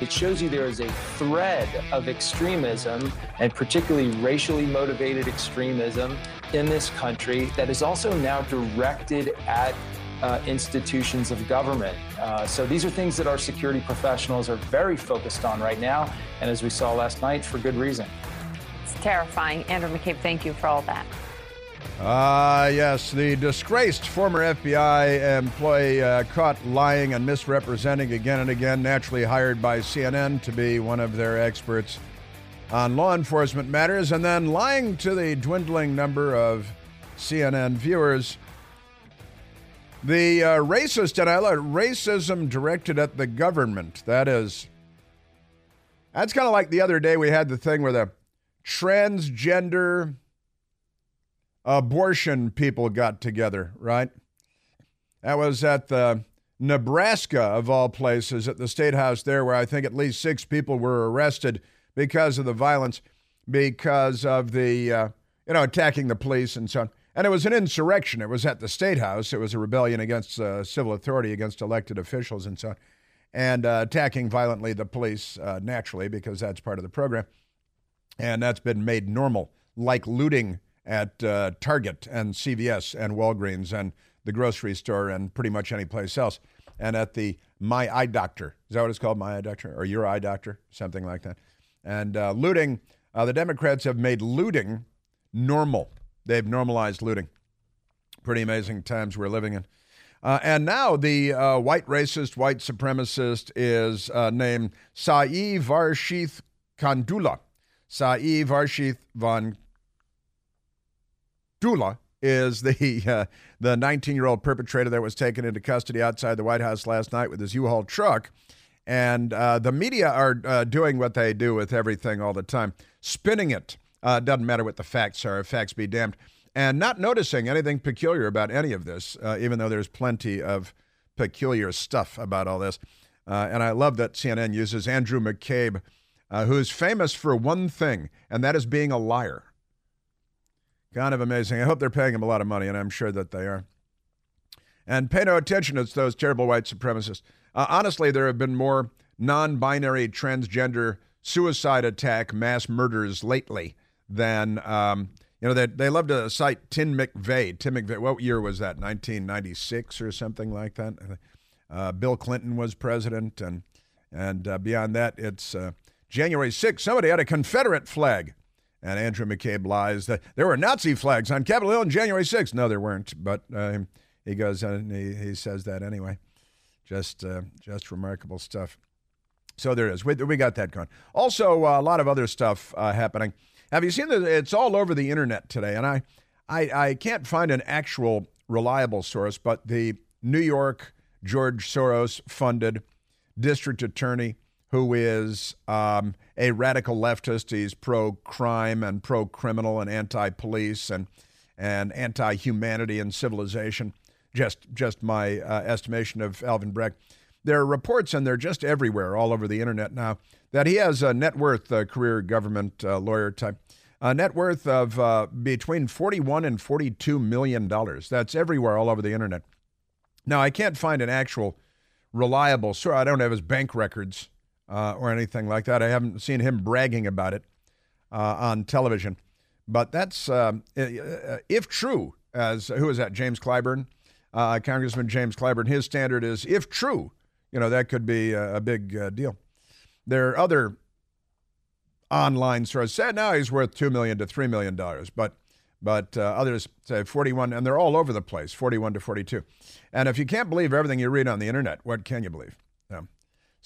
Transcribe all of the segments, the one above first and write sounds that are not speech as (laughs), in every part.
It shows you there is a thread of extremism, and particularly racially motivated extremism, in this country that is also now directed at uh, institutions of government. Uh, so these are things that our security professionals are very focused on right now, and as we saw last night, for good reason. It's terrifying. Andrew McCabe, thank you for all that. Ah, uh, yes, the disgraced former FBI employee uh, caught lying and misrepresenting again and again, naturally hired by CNN to be one of their experts on law enforcement matters, and then lying to the dwindling number of CNN viewers. The uh, racist, and I love racism directed at the government. That is, that's kind of like the other day we had the thing where the transgender abortion people got together, right? That was at the Nebraska, of all places, at the state house there, where I think at least six people were arrested because of the violence, because of the, uh, you know, attacking the police and so on. And it was an insurrection. It was at the State House. It was a rebellion against uh, civil authority, against elected officials and so on, and uh, attacking violently the police, uh, naturally, because that's part of the program. And that's been made normal, like looting at uh, Target and CVS and Walgreens and the grocery store and pretty much any place else. And at the My Eye Doctor. Is that what it's called? My Eye Doctor? Or Your Eye Doctor? Something like that. And uh, looting, uh, the Democrats have made looting normal. They've normalized looting. Pretty amazing times we're living in. Uh, and now the uh, white racist, white supremacist is uh, named Sai Varshith Kandula. Sa'i Varshith Van Dula is the (laughs) uh, the 19 year old perpetrator that was taken into custody outside the White House last night with his U-Haul truck. And uh, the media are uh, doing what they do with everything all the time, spinning it. Uh, doesn't matter what the facts are, facts be damned. And not noticing anything peculiar about any of this, uh, even though there's plenty of peculiar stuff about all this. Uh, and I love that CNN uses Andrew McCabe, uh, who's famous for one thing, and that is being a liar. Kind of amazing. I hope they're paying him a lot of money, and I'm sure that they are. And pay no attention to those terrible white supremacists. Uh, honestly, there have been more non binary transgender suicide attack mass murders lately than, um, you know, they, they love to cite Tim McVeigh. Tim McVeigh, what year was that? 1996 or something like that? Uh, Bill Clinton was president. And, and uh, beyond that, it's uh, January 6th. Somebody had a Confederate flag. And Andrew McCabe lies that there were Nazi flags on Capitol Hill on January 6th. No, there weren't. But uh, he goes and he, he says that anyway. Just, uh, just remarkable stuff. So there is. We, we got that going. Also, uh, a lot of other stuff uh, happening. Have you seen that? It's all over the internet today, and I, I, I can't find an actual reliable source, but the New York George Soros funded district attorney who is um, a radical leftist. He's pro crime and pro criminal and anti police and, and anti humanity and civilization just just my uh, estimation of Alvin Bragg. There are reports, and they're just everywhere, all over the internet now, that he has a net worth, a career government uh, lawyer type, a net worth of uh, between 41 and 42 million dollars. That's everywhere, all over the internet. Now, I can't find an actual reliable source. I don't have his bank records uh, or anything like that. I haven't seen him bragging about it uh, on television. But that's, um, if true, as who is that? James Clyburn uh, Congressman James Clyburn. His standard is, if true, you know, that could be a, a big uh, deal. There are other online sources. Said now he's worth two million to three million dollars, but but uh, others say 41, and they're all over the place, 41 to 42. And if you can't believe everything you read on the internet, what can you believe?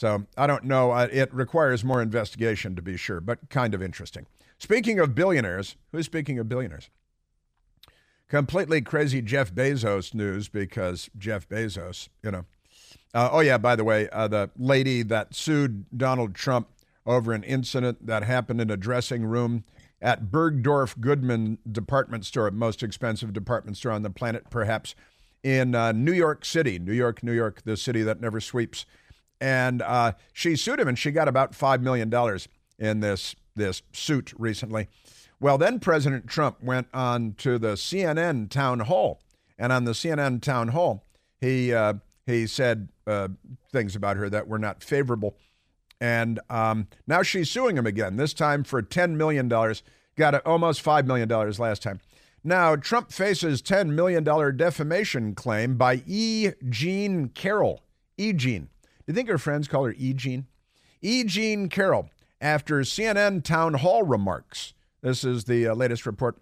So I don't know. It requires more investigation to be sure, but kind of interesting. Speaking of billionaires, who's speaking of billionaires? completely crazy Jeff Bezos news because Jeff Bezos, you know. Uh, oh, yeah, by the way, uh, the lady that sued Donald Trump over an incident that happened in a dressing room at Bergdorf Goodman department store, most expensive department store on the planet, perhaps, in uh, New York City, New York, New York, the city that never sweeps. And uh, she sued him, and she got about $5 million in this, this suit recently. Well, then President Trump went on to the CNN town hall, and on the CNN town hall, he uh, he said uh, things about her that were not favorable, And um, now she's suing him again, this time for $10 million. Got almost $5 million last time. Now, Trump faces $10 million defamation claim by E. Jean Carroll. E. Jean. Do you think her friends call her E. Jean? E. Jean Carroll, after CNN town hall remarks. This is the uh, latest report.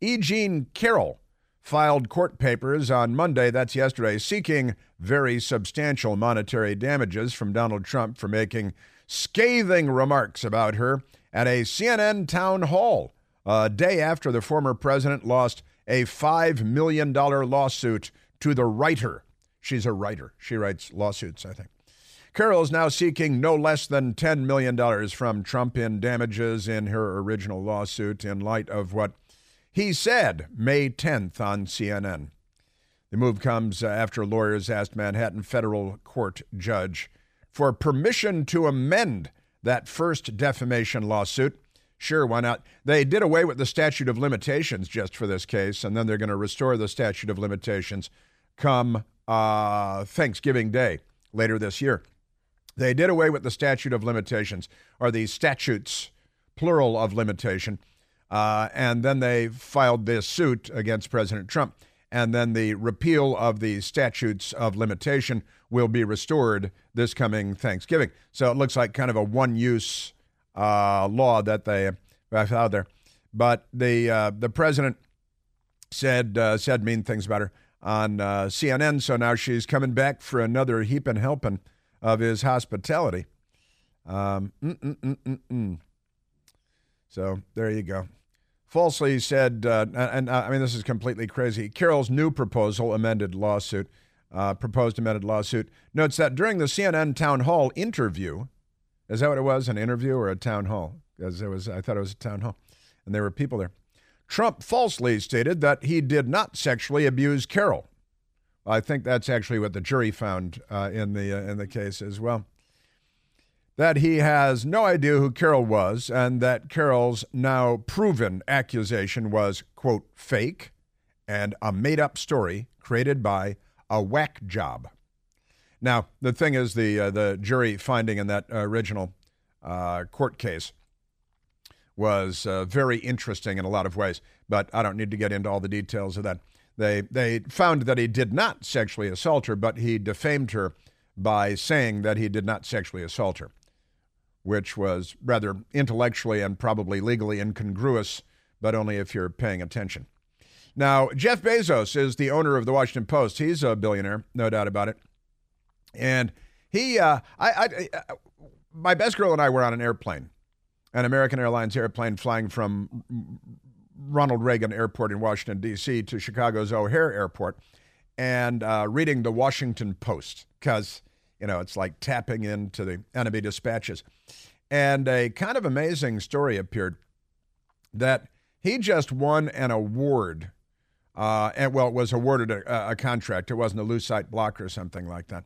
E. Jean Carroll filed court papers on Monday, that's yesterday, seeking very substantial monetary damages from Donald Trump for making scathing remarks about her at a CNN town hall a day after the former president lost a $5 million lawsuit to the writer. She's a writer. She writes lawsuits, I think. Carroll is now seeking no less than $10 million from Trump in damages in her original lawsuit in light of what he said May 10th on CNN. The move comes after lawyers asked Manhattan federal court judge for permission to amend that first defamation lawsuit. Sure, why not? They did away with the statute of limitations just for this case, and then they're going to restore the statute of limitations come uh, Thanksgiving Day later this year. They did away with the statute of limitations, or the statutes, plural of limitation, uh, and then they filed this suit against President Trump. And then the repeal of the statutes of limitation will be restored this coming Thanksgiving. So it looks like kind of a one use uh, law that they have out there. But the, uh, the president said, uh, said mean things about her on uh, CNN. So now she's coming back for another heap and helping of his hospitality. Um, mm, mm, mm, so there you go falsely said, uh, and, uh, I mean, this is completely crazy. Carroll's new proposal, amended lawsuit, uh, proposed amended lawsuit, notes that during the CNN town hall interview, is that what it was, an interview or a town hall? Because it was, I thought it was a town hall, and there were people there. Trump falsely stated that he did not sexually abuse Carroll. I think that's actually what the jury found uh, in the uh, in the case as well that he has no idea who Carroll was and that Carroll's now proven accusation was, quote, fake and a made up story created by a whack job. Now, the thing is, the, uh, the jury finding in that original uh, court case was uh, very interesting in a lot of ways, but I don't need to get into all the details of that. They, they found that he did not sexually assault her, but he defamed her by saying that he did not sexually assault her which was rather intellectually and probably legally incongruous, but only if you're paying attention. Now, Jeff Bezos is the owner of the Washington Post. He's a billionaire, no doubt about it. And he, uh, I, I, I, my best girl and I were on an airplane, an American Airlines airplane flying from Ronald Reagan Airport in Washington, D.C. to Chicago's O'Hare Airport and uh, reading the Washington Post because you know, it's like tapping into the enemy dispatches. And a kind of amazing story appeared that he just won an award. Uh, and well, it was awarded a, a contract. It wasn't a lucite block or something like that.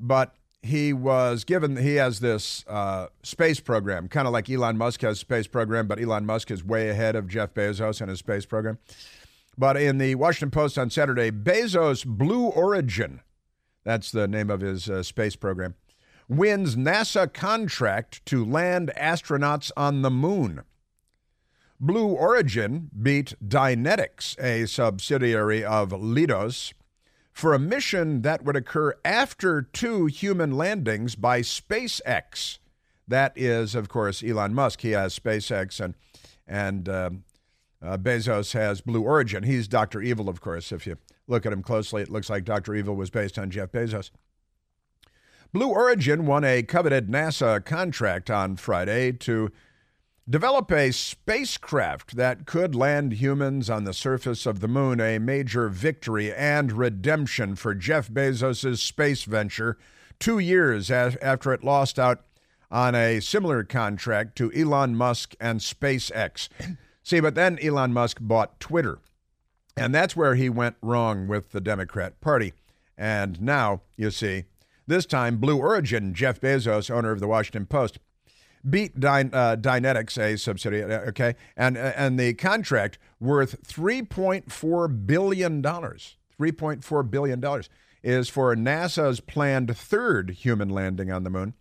But he was given, he has this uh, space program, kind of like Elon Musk has space program, but Elon Musk is way ahead of Jeff Bezos and his space program. But in the Washington Post on Saturday, Bezos Blue Origin that's the name of his uh, space program. Wins NASA contract to land astronauts on the moon. Blue Origin beat Dynetics, a subsidiary of Leidos, for a mission that would occur after two human landings by SpaceX. That is, of course, Elon Musk. He has SpaceX, and and uh, uh, Bezos has Blue Origin. He's Dr. Evil, of course, if you look at him closely, it looks like Dr. Evil was based on Jeff Bezos. Blue Origin won a coveted NASA contract on Friday to develop a spacecraft that could land humans on the surface of the moon, a major victory and redemption for Jeff Bezos' space venture, two years after it lost out on a similar contract to Elon Musk and SpaceX. (clears throat) See, but then Elon Musk bought Twitter. And that's where he went wrong with the Democrat Party. And now, you see, this time Blue Origin, Jeff Bezos, owner of the Washington Post, beat Dyn, uh, Dynetics, a subsidiary, uh, okay, and uh, and the contract worth three point four billion dollars. Three point four billion dollars is for NASA's planned third human landing on the moon.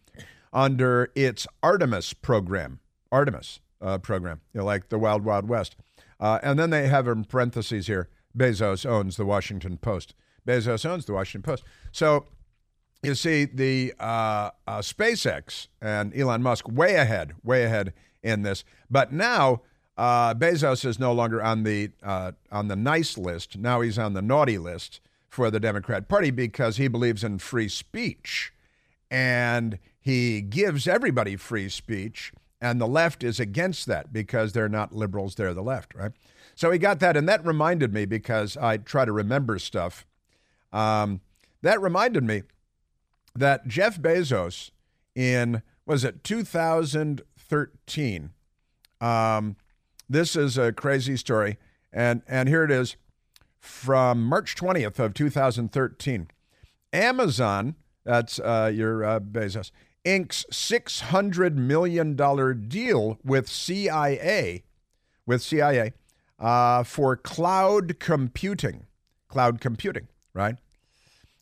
under its Artemis program. Artemis uh, program, you know, like the Wild Wild West. Uh, and then they have in parentheses here Bezos owns the Washington Post. Bezos owns the Washington Post. So you see the uh, uh, SpaceX and Elon Musk way ahead, way ahead in this. But now uh, Bezos is no longer on the uh, on the nice list. Now he's on the naughty list for the Democrat Party because he believes in free speech, and he gives everybody free speech. And the left is against that because they're not liberals; they're the left, right? So he got that, and that reminded me because I try to remember stuff. Um, that reminded me that Jeff Bezos in was it 2013. Um, this is a crazy story, and and here it is from March 20th of 2013. Amazon, that's uh, your uh, Bezos, inks 600 million dollar deal with CIA, with CIA uh, for cloud computing. Cloud computing, right?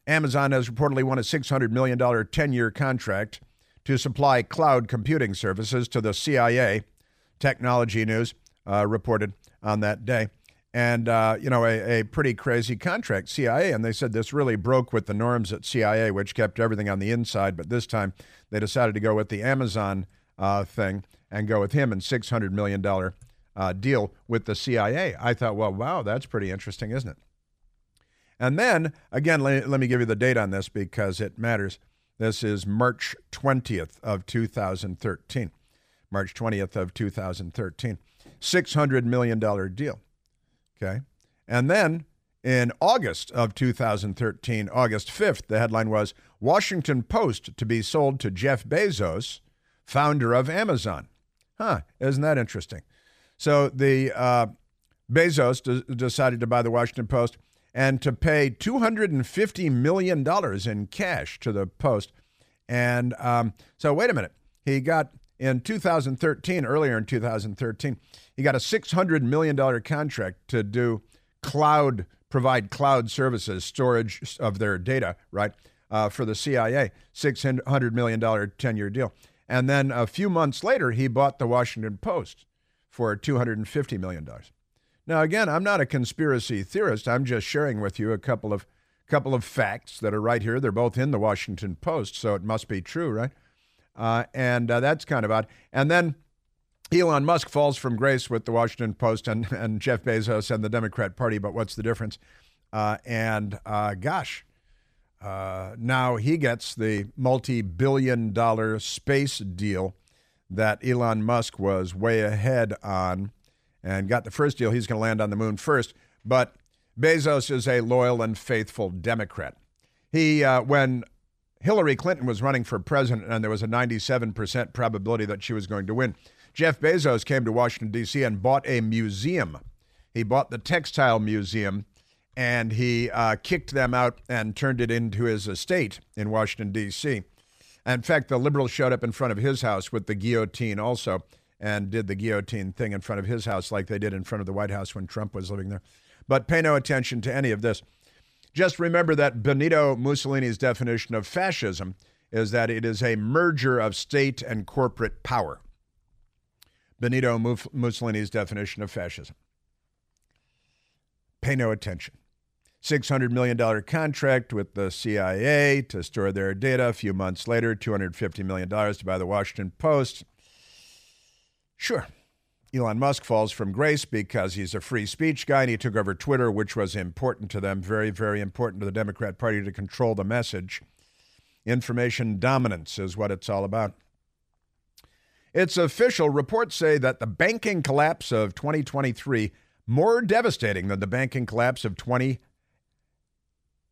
Amazon has reportedly won a $600 million 10 year contract to supply cloud computing services to the CIA. Technology News uh, reported on that day. And, uh, you know, a, a, pretty crazy contract, CIA. And they said this really broke with the norms at CIA, which kept everything on the inside. But this time they decided to go with the Amazon uh, thing and go with him and $600 million uh, deal with the CIA. I thought, well, wow, that's pretty interesting, isn't it? And then, again, let, let me give you the date on this because it matters. This is March 20th of 2013. March 20th of 2013. $600 million deal. Okay. And then in August of 2013, August 5th, the headline was Washington Post to be sold to Jeff Bezos, founder of Amazon. Huh, isn't that interesting? So the uh, Bezos d- decided to buy the Washington Post and to pay $250 million in cash to the Post. And um, so, wait a minute. He got in 2013, earlier in 2013, he got a $600 million contract to do cloud, provide cloud services, storage of their data, right, uh, for the CIA. $600 million 10 year deal. And then a few months later, he bought the Washington Post for $250 million. Now, again, I'm not a conspiracy theorist. I'm just sharing with you a couple of couple of facts that are right here. They're both in the Washington Post, so it must be true, right? Uh, and uh, that's kind of odd. And then Elon Musk falls from grace with the Washington Post and, (laughs) and Jeff Bezos and the Democrat Party, but what's the difference? Uh, and uh, gosh, uh, now he gets the multi billion dollar space deal that Elon Musk was way ahead on and got the first deal. He's going to land on the moon first. But Bezos is a loyal and faithful Democrat. He, uh, when Hillary Clinton was running for president and there was a 97% probability that she was going to win, Jeff Bezos came to Washington, D.C. and bought a museum. He bought the Textile Museum and he uh, kicked them out and turned it into his estate in Washington, D.C. In fact, the liberals showed up in front of his house with the guillotine also and did the guillotine thing in front of his house like they did in front of the White House when Trump was living there. But pay no attention to any of this. Just remember that Benito Mussolini's definition of fascism is that it is a merger of state and corporate power. Benito Mussolini's definition of fascism. Pay no attention. $600 million contract with the CIA to store their data. A few months later, $250 million to buy the Washington Post. Sure, Elon Musk falls from grace because he's a free speech guy and he took over Twitter, which was important to them, very, very important to the Democrat Party to control the message. Information dominance is what it's all about. It's official. Reports say that the banking collapse of 2023 more devastating than the banking collapse of 20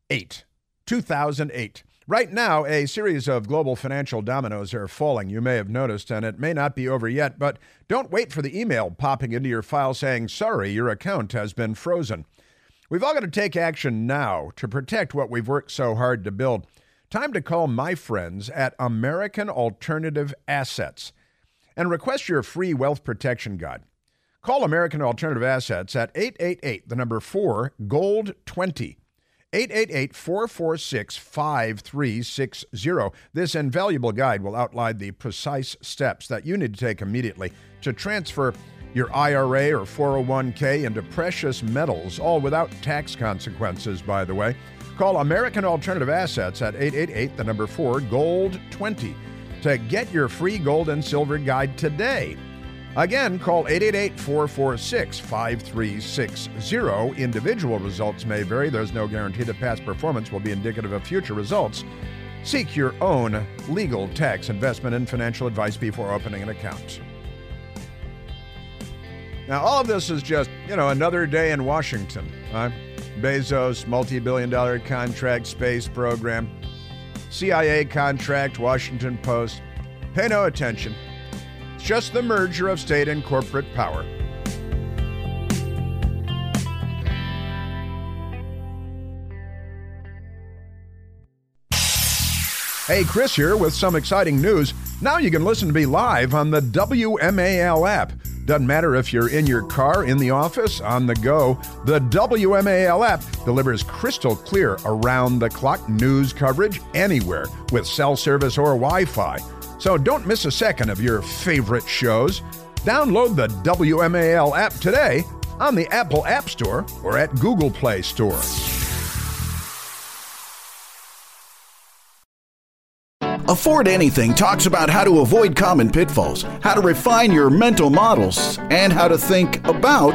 8, 2008. Right now, a series of global financial dominoes are falling, you may have noticed, and it may not be over yet, but don't wait for the email popping into your file saying, sorry, your account has been frozen. We've all got to take action now to protect what we've worked so hard to build. Time to call my friends at American Alternative Assets and request your free wealth protection guide. Call American Alternative Assets at 888, the number 4, Gold 20. 888 446 5360. This invaluable guide will outline the precise steps that you need to take immediately to transfer your IRA or 401k into precious metals, all without tax consequences, by the way. Call American Alternative Assets at 888 the number 4 Gold 20 to get your free gold and silver guide today. Again, call 888 446 5360. Individual results may vary. There's no guarantee that past performance will be indicative of future results. Seek your own legal, tax, investment, and financial advice before opening an account. Now, all of this is just, you know, another day in Washington. Right? Bezos, multi billion dollar contract, space program, CIA contract, Washington Post. Pay no attention just the merger of state and corporate power. Hey, Chris here with some exciting news. Now you can listen to me live on the WMAL app. Doesn't matter if you're in your car, in the office, on the go, the WMAL app delivers crystal clear around the clock news coverage anywhere with cell service or Wi Fi. So don't miss a second of your favorite shows. Download the WMAL app today on the Apple App Store or at Google Play Store. Afford Anything talks about how to avoid common pitfalls, how to refine your mental models, and how to think about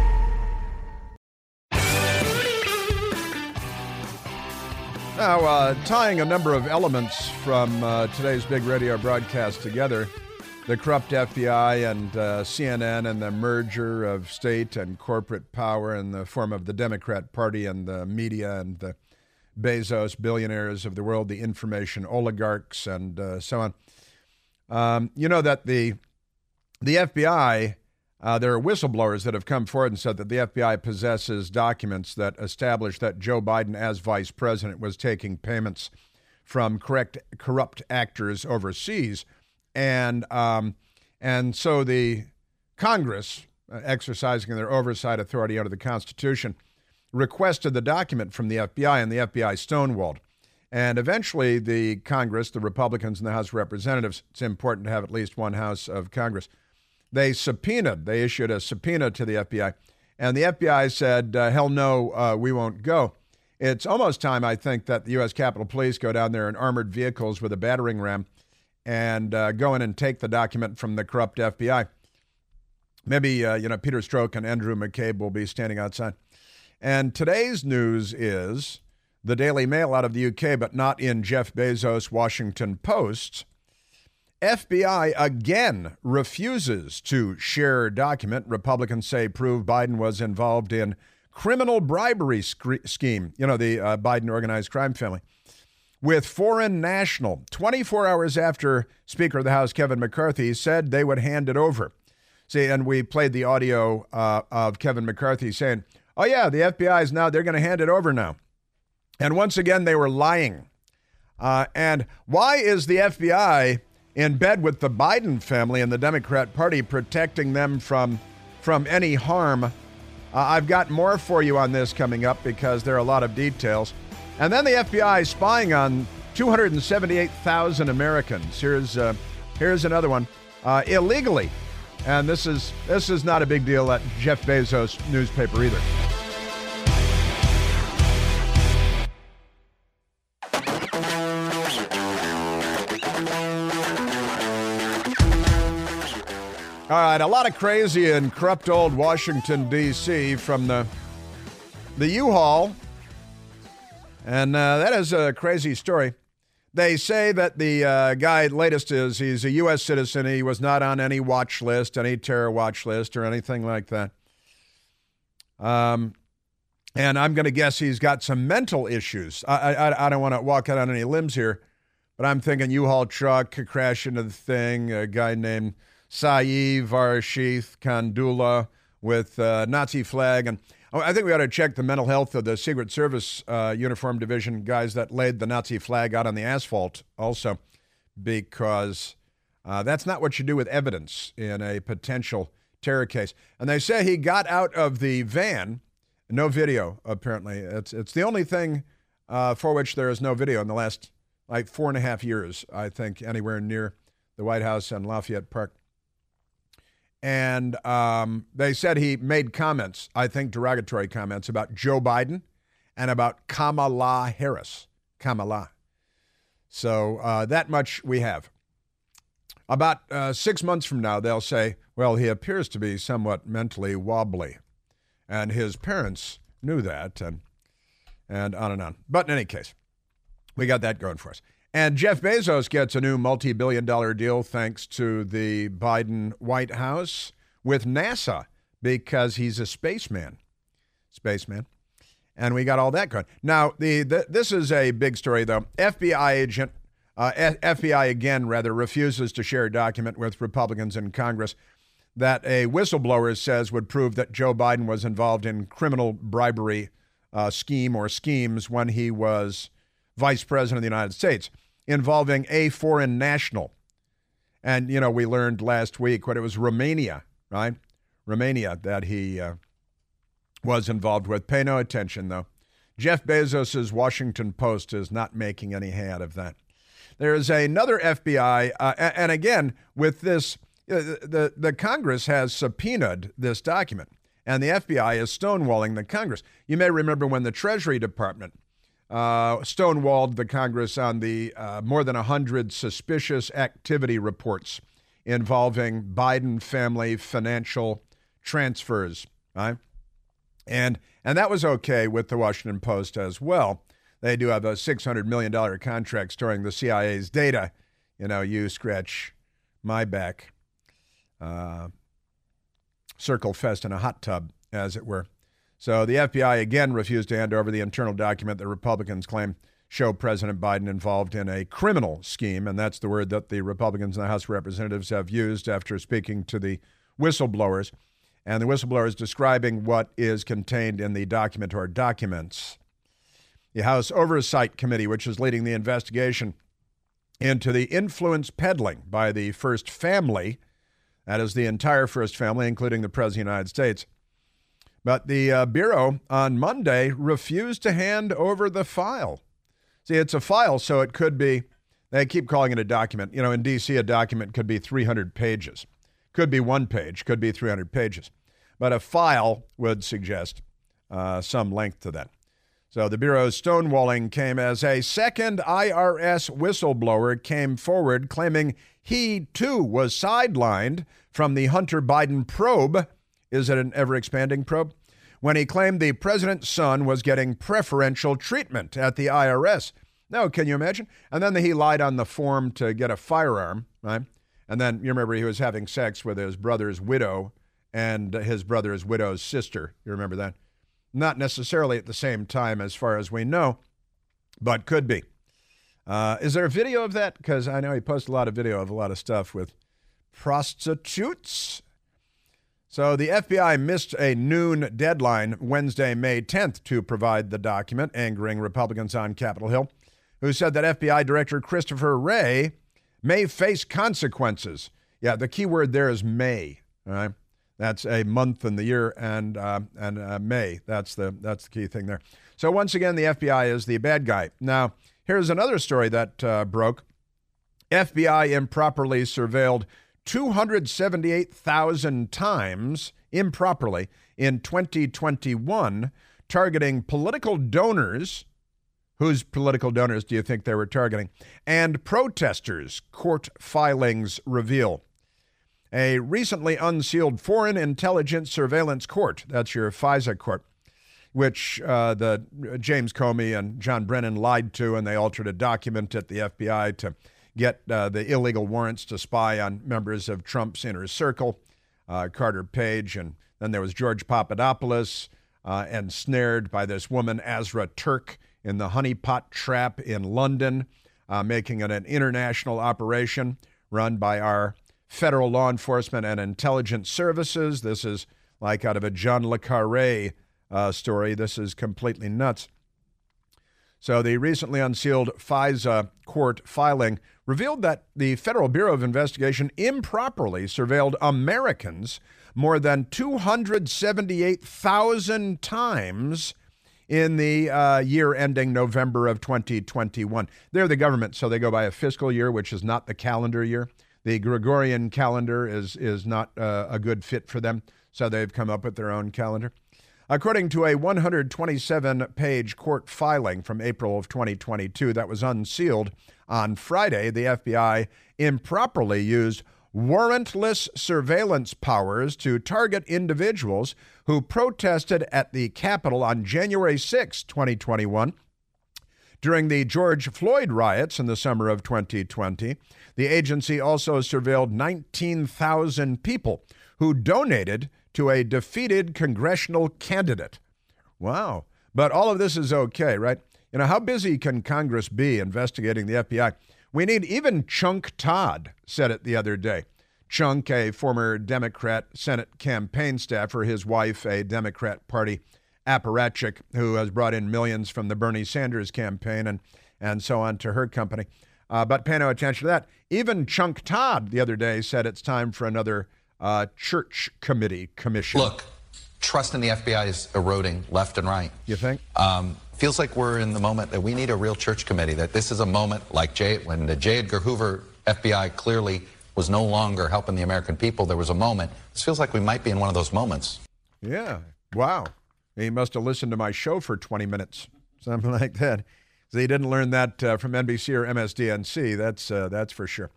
Now, uh, tying a number of elements from uh, today's big radio broadcast together the corrupt FBI and uh, CNN and the merger of state and corporate power in the form of the Democrat Party and the media and the Bezos billionaires of the world, the information oligarchs, and uh, so on. Um, you know that the the FBI uh, there are whistleblowers that have come forward and said that the FBI possesses documents that establish that Joe Biden, as vice president, was taking payments from correct, corrupt actors overseas, and um, and so the Congress, uh, exercising their oversight authority under the Constitution, requested the document from the FBI, and the FBI stonewalled. And eventually, the Congress, the Republicans in the House of Representatives, it's important to have at least one House of Congress they subpoenaed, they issued a subpoena to the FBI, and the FBI said, uh, hell no, uh, we won't go. It's almost time, I think, that the U.S. Capitol Police go down there in armored vehicles with a battering ram and uh, go in and take the document from the corrupt FBI. Maybe, uh, you know, Peter Strzok and Andrew McCabe will be standing outside. And today's news is the Daily Mail out of the UK, but not in Jeff Bezos' Washington Post. FBI again refuses to share document Republicans say prove Biden was involved in criminal bribery sc- scheme, you know, the uh, Biden organized crime family, with foreign national. 24 hours after Speaker of the House Kevin McCarthy said they would hand it over. See, and we played the audio uh, of Kevin McCarthy saying, oh, yeah, the FBI is now, they're going to hand it over now. And once again, they were lying. Uh, and why is the FBI in bed with the Biden family and the Democrat Party, protecting them from from any harm. Uh, I've got more for you on this coming up because there are a lot of details. And then the FBI spying on 278,000 Americans. Here's uh, here's another one uh, illegally, and this is this is not a big deal at Jeff Bezos newspaper either. All right, a lot of crazy and corrupt old Washington D.C. from the the U-Haul, and uh, that is a crazy story. They say that the uh, guy latest is he's a U.S. citizen. He was not on any watch list, any terror watch list, or anything like that. Um, and I'm going to guess he's got some mental issues. I I, I don't want to walk out on any limbs here, but I'm thinking U-Haul truck could crash into the thing. A guy named Saeed Varshith Kandula with uh, Nazi flag. And oh, I think we ought to check the mental health of the Secret Service uh, uniform division guys that laid the Nazi flag out on the asphalt also, because uh, that's not what you do with evidence in a potential terror case. And they say he got out of the van. No video, apparently. It's, it's the only thing uh, for which there is no video in the last like four and a half years, I think, anywhere near the White House and Lafayette Park. And um, they said he made comments, I think derogatory comments, about Joe Biden and about Kamala Harris. Kamala. So uh, that much we have. About uh, six months from now, they'll say, well, he appears to be somewhat mentally wobbly. And his parents knew that, and, and on and on. But in any case, we got that going for us. And Jeff Bezos gets a new multi billion dollar deal thanks to the Biden White House with NASA because he's a spaceman. Spaceman. And we got all that going. Now, the, the this is a big story, though. FBI agent, uh, FBI again, rather, refuses to share a document with Republicans in Congress that a whistleblower says would prove that Joe Biden was involved in criminal bribery uh, scheme or schemes when he was vice president of the United States involving a foreign national. And, you know, we learned last week what it was Romania, right? Romania that he uh, was involved with. Pay no attention, though. Jeff Bezos' Washington Post is not making any hay out of that. There's another FBI, uh, and again, with this, uh, the, the Congress has subpoenaed this document, and the FBI is stonewalling the Congress. You may remember when the Treasury Department uh, stonewalled the Congress on the uh, more than 100 suspicious activity reports involving Biden family financial transfers. Right? And, and that was okay with the Washington Post as well. They do have a $600 million contract storing the CIA's data. You know, you scratch my back. Uh, circle fest in a hot tub, as it were. So the FBI again refused to hand over the internal document that Republicans claim show President Biden involved in a criminal scheme, and that's the word that the Republicans in the House of Representatives have used after speaking to the whistleblowers. And the whistleblowers describing what is contained in the document or documents. The House Oversight Committee, which is leading the investigation into the influence peddling by the First Family, that is the entire First Family, including the President of the United States, but the uh, Bureau on Monday refused to hand over the file. See, it's a file, so it could be, they keep calling it a document. You know, in D.C., a document could be 300 pages, could be one page, could be 300 pages. But a file would suggest uh, some length to that. So the Bureau's stonewalling came as a second IRS whistleblower came forward claiming he too was sidelined from the Hunter Biden probe is it an ever expanding probe? When he claimed the president's son was getting preferential treatment at the IRS. No, can you imagine? And then he lied on the form to get a firearm, right? And then you remember he was having sex with his brother's widow and his brother's widow's sister. You remember that? Not necessarily at the same time, as far as we know, but could be. Uh, is there a video of that? Because I know he posted a lot of video of a lot of stuff with prostitutes so the FBI missed a noon deadline Wednesday, May 10th, to provide the document, angering Republicans on Capitol Hill, who said that FBI Director Christopher Wray may face consequences. Yeah, the key word there is may. All right, that's a month in the year, and uh, and uh, May. That's the that's the key thing there. So once again, the FBI is the bad guy. Now here's another story that uh, broke. FBI improperly surveilled 278,000 times improperly in 2021, targeting political donors. Whose political donors do you think they were targeting? And protesters, court filings reveal. A recently unsealed Foreign Intelligence Surveillance Court, that's your FISA court, which uh, the James Comey and John Brennan lied to, and they altered a document at the FBI to get uh, the illegal warrants to spy on members of Trump's inner circle, uh, Carter Page, and then there was George Papadopoulos, uh, ensnared by this woman, Azra Turk, in the honeypot trap in London, uh, making it an international operation run by our federal law enforcement and intelligence services. This is like out of a John Le Carre uh, story. This is completely nuts. So, the recently unsealed FISA court filing revealed that the Federal Bureau of Investigation improperly surveilled Americans more than 278,000 times in the uh, year ending November of 2021. They're the government, so they go by a fiscal year, which is not the calendar year. The Gregorian calendar is, is not uh, a good fit for them, so they've come up with their own calendar. According to a 127 page court filing from April of 2022 that was unsealed on Friday, the FBI improperly used warrantless surveillance powers to target individuals who protested at the Capitol on January 6, 2021. During the George Floyd riots in the summer of 2020, the agency also surveilled 19,000 people who donated to a defeated congressional candidate. Wow. But all of this is okay, right? You know, how busy can Congress be investigating the FBI? We need even Chunk Todd said it the other day. Chunk, a former Democrat Senate campaign staffer, his wife, a Democrat Party apparatchik who has brought in millions from the Bernie Sanders campaign and, and so on to her company. Uh, but pay no attention to that. Even Chunk Todd the other day said it's time for another uh, church committee commission. Look, trust in the FBI is eroding left and right. You think? Um, feels like we're in the moment that we need a real church committee. That this is a moment like J, when the J. Edgar Hoover FBI clearly was no longer helping the American people. There was a moment. This feels like we might be in one of those moments. Yeah. Wow. He must have listened to my show for 20 minutes, something (laughs) like that. He didn't learn that uh, from NBC or MSDNC. That's uh, that's for sure.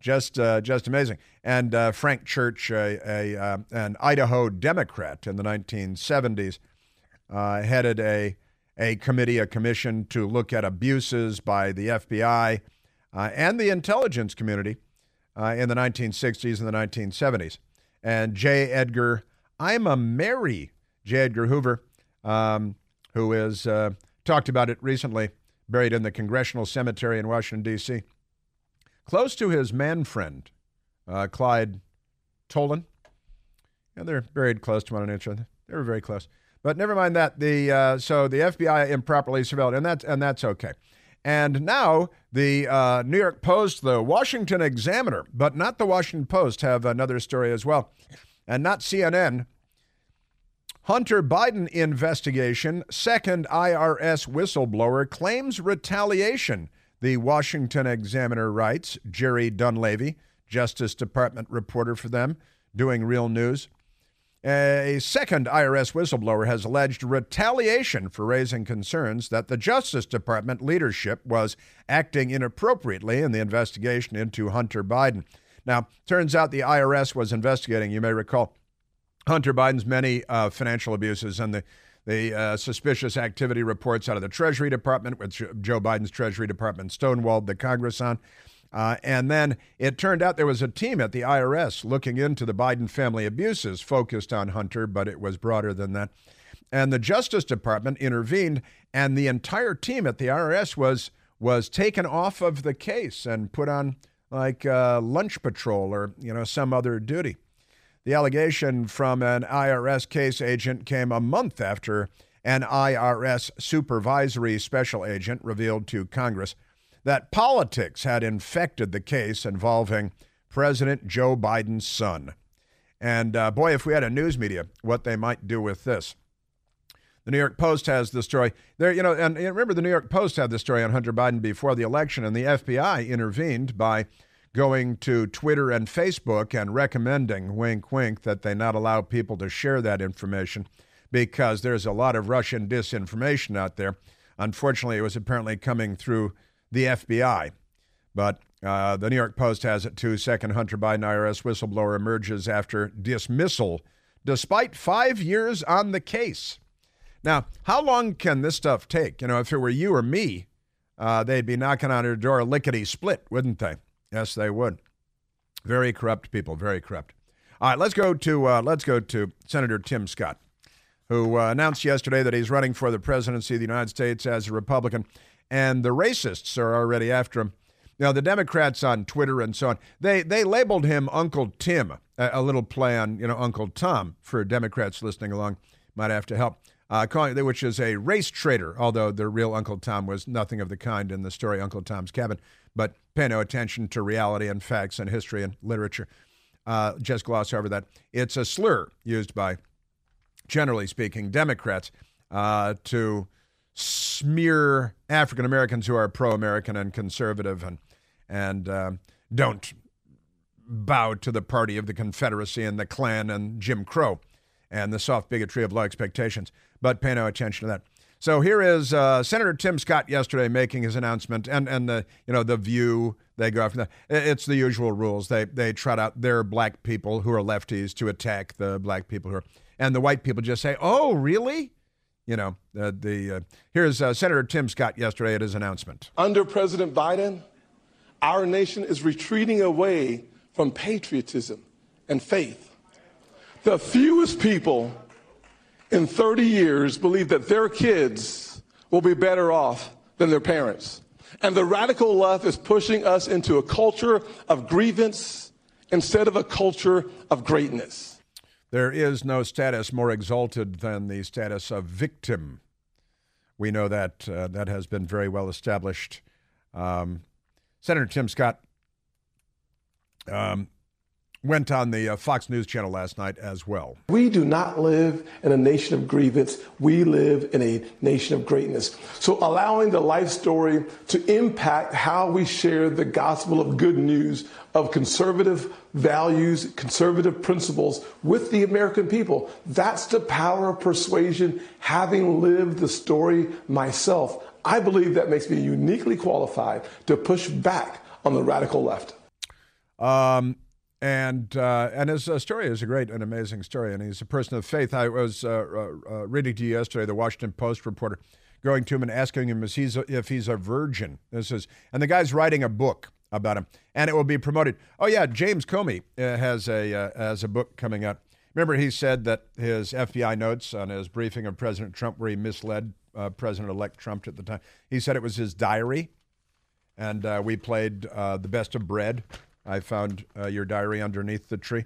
Just uh, just amazing. And uh, Frank Church, a, a uh, an Idaho Democrat in the 1970s, uh, headed a a committee, a commission to look at abuses by the FBI and the intelligence community in the 1960s and the 1970s. And J. Edgar, I'm a Mary J. Edgar Hoover, um, who has talked about it recently buried in the Congressional Cemetery in Washington, D.C. Close to his man friend, uh, Clyde Tolson. Yeah, they're buried close to one another. They were very close. But never mind that. The uh, so the FBI improperly surveilled, and that's and that's okay. And now the uh, New York Post, the Washington Examiner, but not the Washington Post, have another story as well, and not CNN. Hunter Biden investigation, second IRS whistleblower claims retaliation. The Washington Examiner writes, Jerry Dunleavy, Justice Department reporter for them, doing real news. A second IRS whistleblower has alleged retaliation for raising concerns that the Justice Department leadership was acting inappropriately in the investigation into Hunter Biden. Now, turns out the IRS was investigating, you may recall, Hunter Biden's many uh, financial abuses and the the uh, suspicious activity reports out of the Treasury Department, which Joe Biden's Treasury Department stonewalled the Congress on. Uh, and then it turned out there was a team at the IRS looking into the Biden family abuses focused on Hunter, but it was broader than that. And the Justice Department intervened, and the entire team at the IRS was was taken off of the case and put on like uh, lunch patrol or you know some other duty. The allegation from an IRS case agent came a month after an IRS supervisory special agent revealed to Congress that politics had infected the case involving President Joe Biden's son. And uh, boy, if we had a news media, what they might do with this. The New York Post has the story there, you know, and remember the New York Post had the story on Hunter Biden before the election, and the FBI intervened by going to Twitter and Facebook and recommending, wink, wink, that they not allow people to share that information because there's a lot of Russian disinformation out there. Unfortunately, it was apparently coming through the FBI. But uh, the New York Post has it too. Second Hunter Biden IRS whistleblower emerges after dismissal despite five years on the case. Now, how long can this stuff take? You know, if it were you or me, uh, they'd be knocking on your door lickety split, wouldn't they? Yes, they would. Very corrupt people, very corrupt. All right, let's go to uh, let's go to Senator Tim Scott, who uh, announced yesterday that he's running for the presidency of the United States as a Republican, and the racists are already after him. Now, the Democrats on Twitter and so on, they, they labeled him Uncle Tim, a, a little play on, you know, Uncle Tom for Democrats listening along. Might have to help. Uh, calling which is a race traitor, although the real Uncle Tom was nothing of the kind in the story Uncle Tom's Cabin. But pay no attention to reality and facts and history and literature. Uh, just gloss over that. It's a slur used by, generally speaking, Democrats uh, to smear African Americans who are pro American and conservative and, and uh, don't bow to the party of the Confederacy and the Klan and Jim Crow and the soft bigotry of low expectations. But pay no attention to that. So here is uh, Senator Tim Scott yesterday making his announcement, and and the you know the View they go after. It's the usual rules. They they trot out their black people who are lefties to attack the black people who are, and the white people just say, "Oh, really?" You know uh, the uh, here's uh, Senator Tim Scott yesterday at his announcement. Under President Biden, our nation is retreating away from patriotism and faith. The fewest people in 30 years believe that their kids will be better off than their parents. And the radical left is pushing us into a culture of grievance instead of a culture of greatness. There is no status more exalted than the status of victim. We know that uh, that has been very well established. Um, Senator Tim Scott um, went on the uh, Fox News channel last night as well. We do not live in a nation of grievance. We live in a nation of greatness. So allowing the life story to impact how we share the gospel of good news of conservative values, conservative principles with the American people. That's the power of persuasion, having lived the story myself. I believe that makes me uniquely qualified to push back on the radical left. Um, and uh, and his uh, story is a great and amazing story, and he's a person of faith. I was uh, uh, uh, reading to you yesterday the Washington Post reporter going to him and asking him if he's a, if he's a virgin. This is and the guy's writing a book about him, and it will be promoted. Oh yeah, James Comey uh, has a has a book coming out. Remember, he said that his FBI notes on his briefing of President Trump, where he misled President-elect Trump at the time, he said it was his diary, and we played the best of bread I found uh, your diary underneath the tree.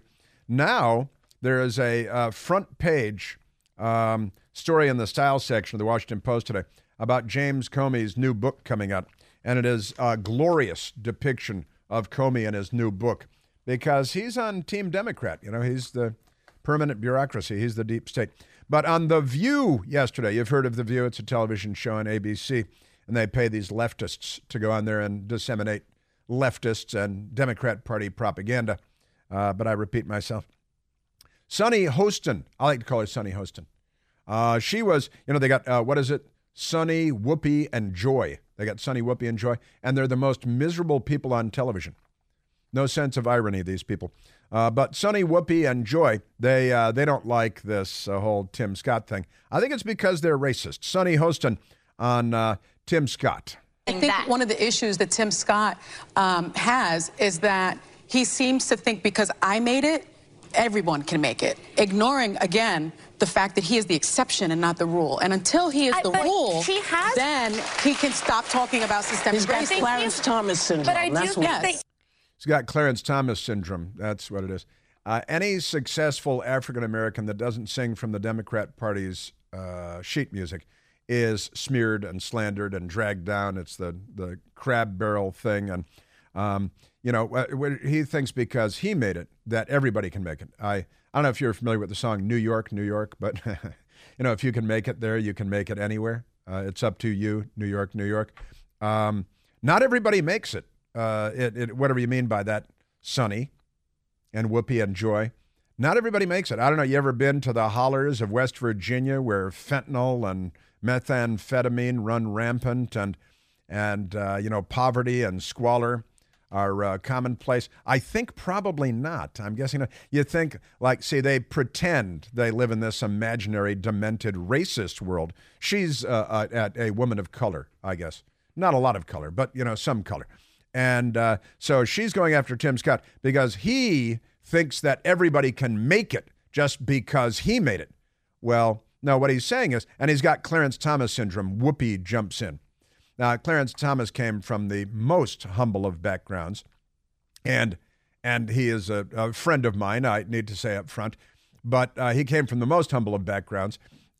Now there is a uh, front page um, story in the style section of the Washington Post today about James Comey's new book coming out, and it is a glorious depiction of Comey and his new book because he's on Team Democrat. You know, he's the permanent bureaucracy. He's the deep state. But on The View yesterday, you've heard of The View. It's a television show on ABC, and they pay these leftists to go on there and disseminate leftists and Democrat Party propaganda. Uh, but I repeat myself. Sunny Hostin, I like to call her Sunny Hostin. Uh, she was, you know, they got, uh, what is it? Sunny, Whoopi, and Joy. They got Sunny, Whoopi, and Joy, and they're the most miserable people on television. No sense of irony, these people. Uh, but Sunny, Whoopi, and Joy, they uh, they don't like this uh, whole Tim Scott thing. I think it's because they're racist. Sunny Hostin on uh, Tim Scott. I think that. one of the issues that Tim Scott um, has is that he seems to think because I made it, everyone can make it, ignoring again the fact that he is the exception and not the rule. And until he is the rule, he has... then he can stop talking about systemic He's got Clarence Thomas syndrome. But I do think yes. they... He's got Clarence Thomas syndrome. That's what it is. Uh, any successful African American that doesn't sing from the Democrat Party's uh, sheet music is smeared and slandered and dragged down. It's the the crab barrel thing, and um, you know uh, he thinks because he made it that everybody can make it. I I don't know if you're familiar with the song New York, New York, but (laughs) you know if you can make it there, you can make it anywhere. Uh, it's up to you, New York, New York. Um, not everybody makes it. Uh, it, it. Whatever you mean by that, Sunny and Whoopi and Joy. Not everybody makes it. I don't know. You ever been to the hollers of West Virginia where fentanyl and methamphetamine run rampant and and uh, you know poverty and squalor are uh, commonplace? I think probably not. I'm guessing you think like see they pretend they live in this imaginary demented racist world. She's uh, uh a, a woman of color, I guess. Not a lot of color, but you know some color. And uh, so she's going after Tim Scott because he thinks that everybody can make it just because he made it. Well, no, what he's saying is, and he's got Clarence Thomas syndrome, Whoopi jumps in. Now, Clarence Thomas came from the most humble of backgrounds, and and he is a, a friend of mine. I need to say up front, but uh, he came from the most humble of backgrounds,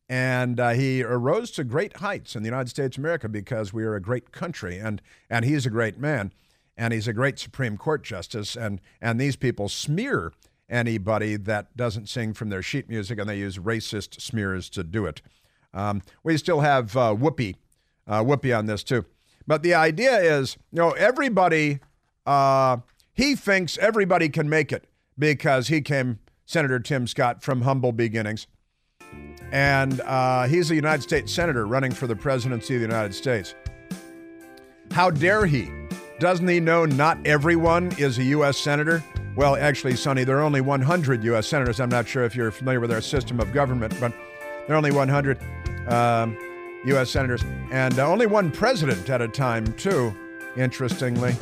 and uh, he arose to great heights in the United States of America because we are a great country, and and he's a great man, and he's a great Supreme Court justice, and and these people smear anybody that doesn't sing from their sheet music, and they use racist smears to do it. Um, we still have uh, Whoopi, uh, Whoopi on this too. But the idea is, you know, everybody, uh, he thinks everybody can make it because he came, Senator Tim Scott, from humble beginnings. And uh, he's a United States Senator running for the presidency of the United States. How dare he? Doesn't he know not everyone is a U.S. Senator? Well, actually, Sunny, there are only 100 U.S. Senators. I'm not sure if you're familiar with our system of government, but there are only 100 um, U.S. Senators, and uh, only one president at a time, too, interestingly.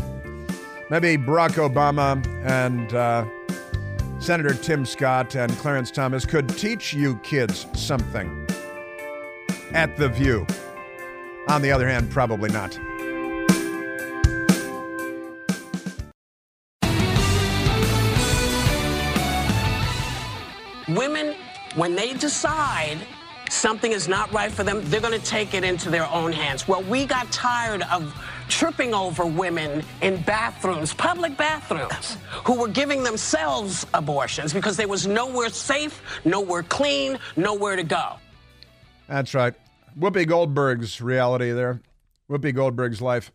Maybe Barack Obama and uh, Senator Tim Scott and Clarence Thomas could teach you kids something at The View. On the other hand, probably not. When they decide something is not right for them, they're going to take it into their own hands. Well, we got tired of tripping over women in bathrooms, public bathrooms, who were giving themselves abortions because there was nowhere safe, nowhere clean, nowhere to go. That's right. Whoopi Goldberg's reality there. Whoopi Goldberg's life.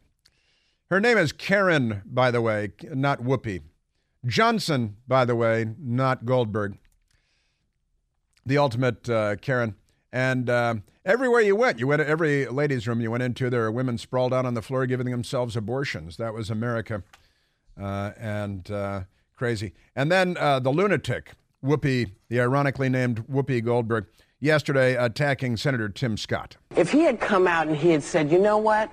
Her name is Caryn, by the way, not Whoopi. Johnson, by the way, not Goldberg. The ultimate uh, Karen. And uh, everywhere you went, you went to every ladies' room you went into, there were women sprawled out on the floor giving themselves abortions. That was America. Uh, and uh, crazy. And then uh, the lunatic, Whoopi, the ironically named Whoopi Goldberg, yesterday attacking Senator Tim Scott. If he had come out and he had said, you know what?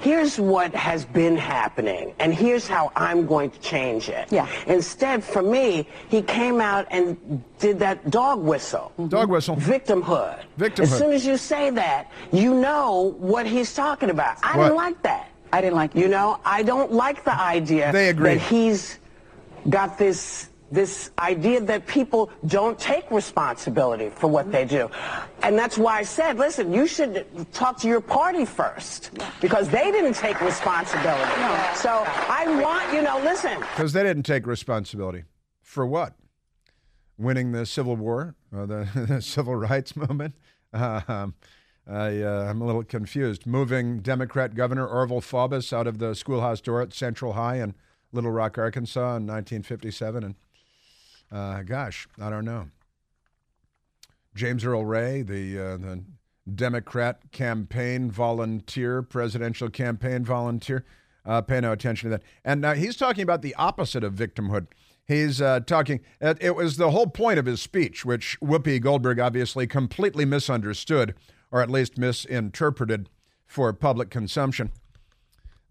Here's what has been happening, and here's how I'm going to change it. Yeah. Instead, for me, he came out and did that dog whistle. Mm-hmm. Dog whistle. Victimhood. Victimhood. As soon as you say that, you know what he's talking about. I What? didn't like that. I didn't like You know, I don't like the idea They agree. that he's got this this idea that people don't take responsibility for what they do. And that's why I said, listen, you should talk to your party first because they didn't take responsibility. So I want, you know, listen, Because they didn't take responsibility. For what? Winning the Civil War, or the, (laughs) the Civil Rights Movement? Um, I, uh, I'm a little confused. Moving Democrat Governor Orval Faubus out of the schoolhouse door at Central High in Little Rock, Arkansas in 1957. And uh, gosh, I don't know. James Earl Ray, the, uh, the Democrat campaign volunteer, presidential campaign volunteer, uh, pay no attention to that. And uh, he's talking about the opposite of victimhood. He's uh, talking, it it was the whole point of his speech, which Whoopi Goldberg obviously completely misunderstood, or at least misinterpreted for public consumption.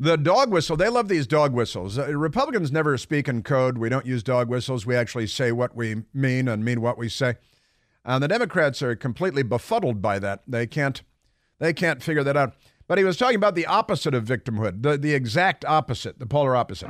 The dog whistle, they love these dog whistles. Uh, Republicans never speak in code. We don't use dog whistles. We actually say what we mean and mean what we say. And the Democrats are completely befuddled by that. They can't they can't figure that out. But he was talking about the opposite of victimhood, the, the exact opposite, the polar opposite.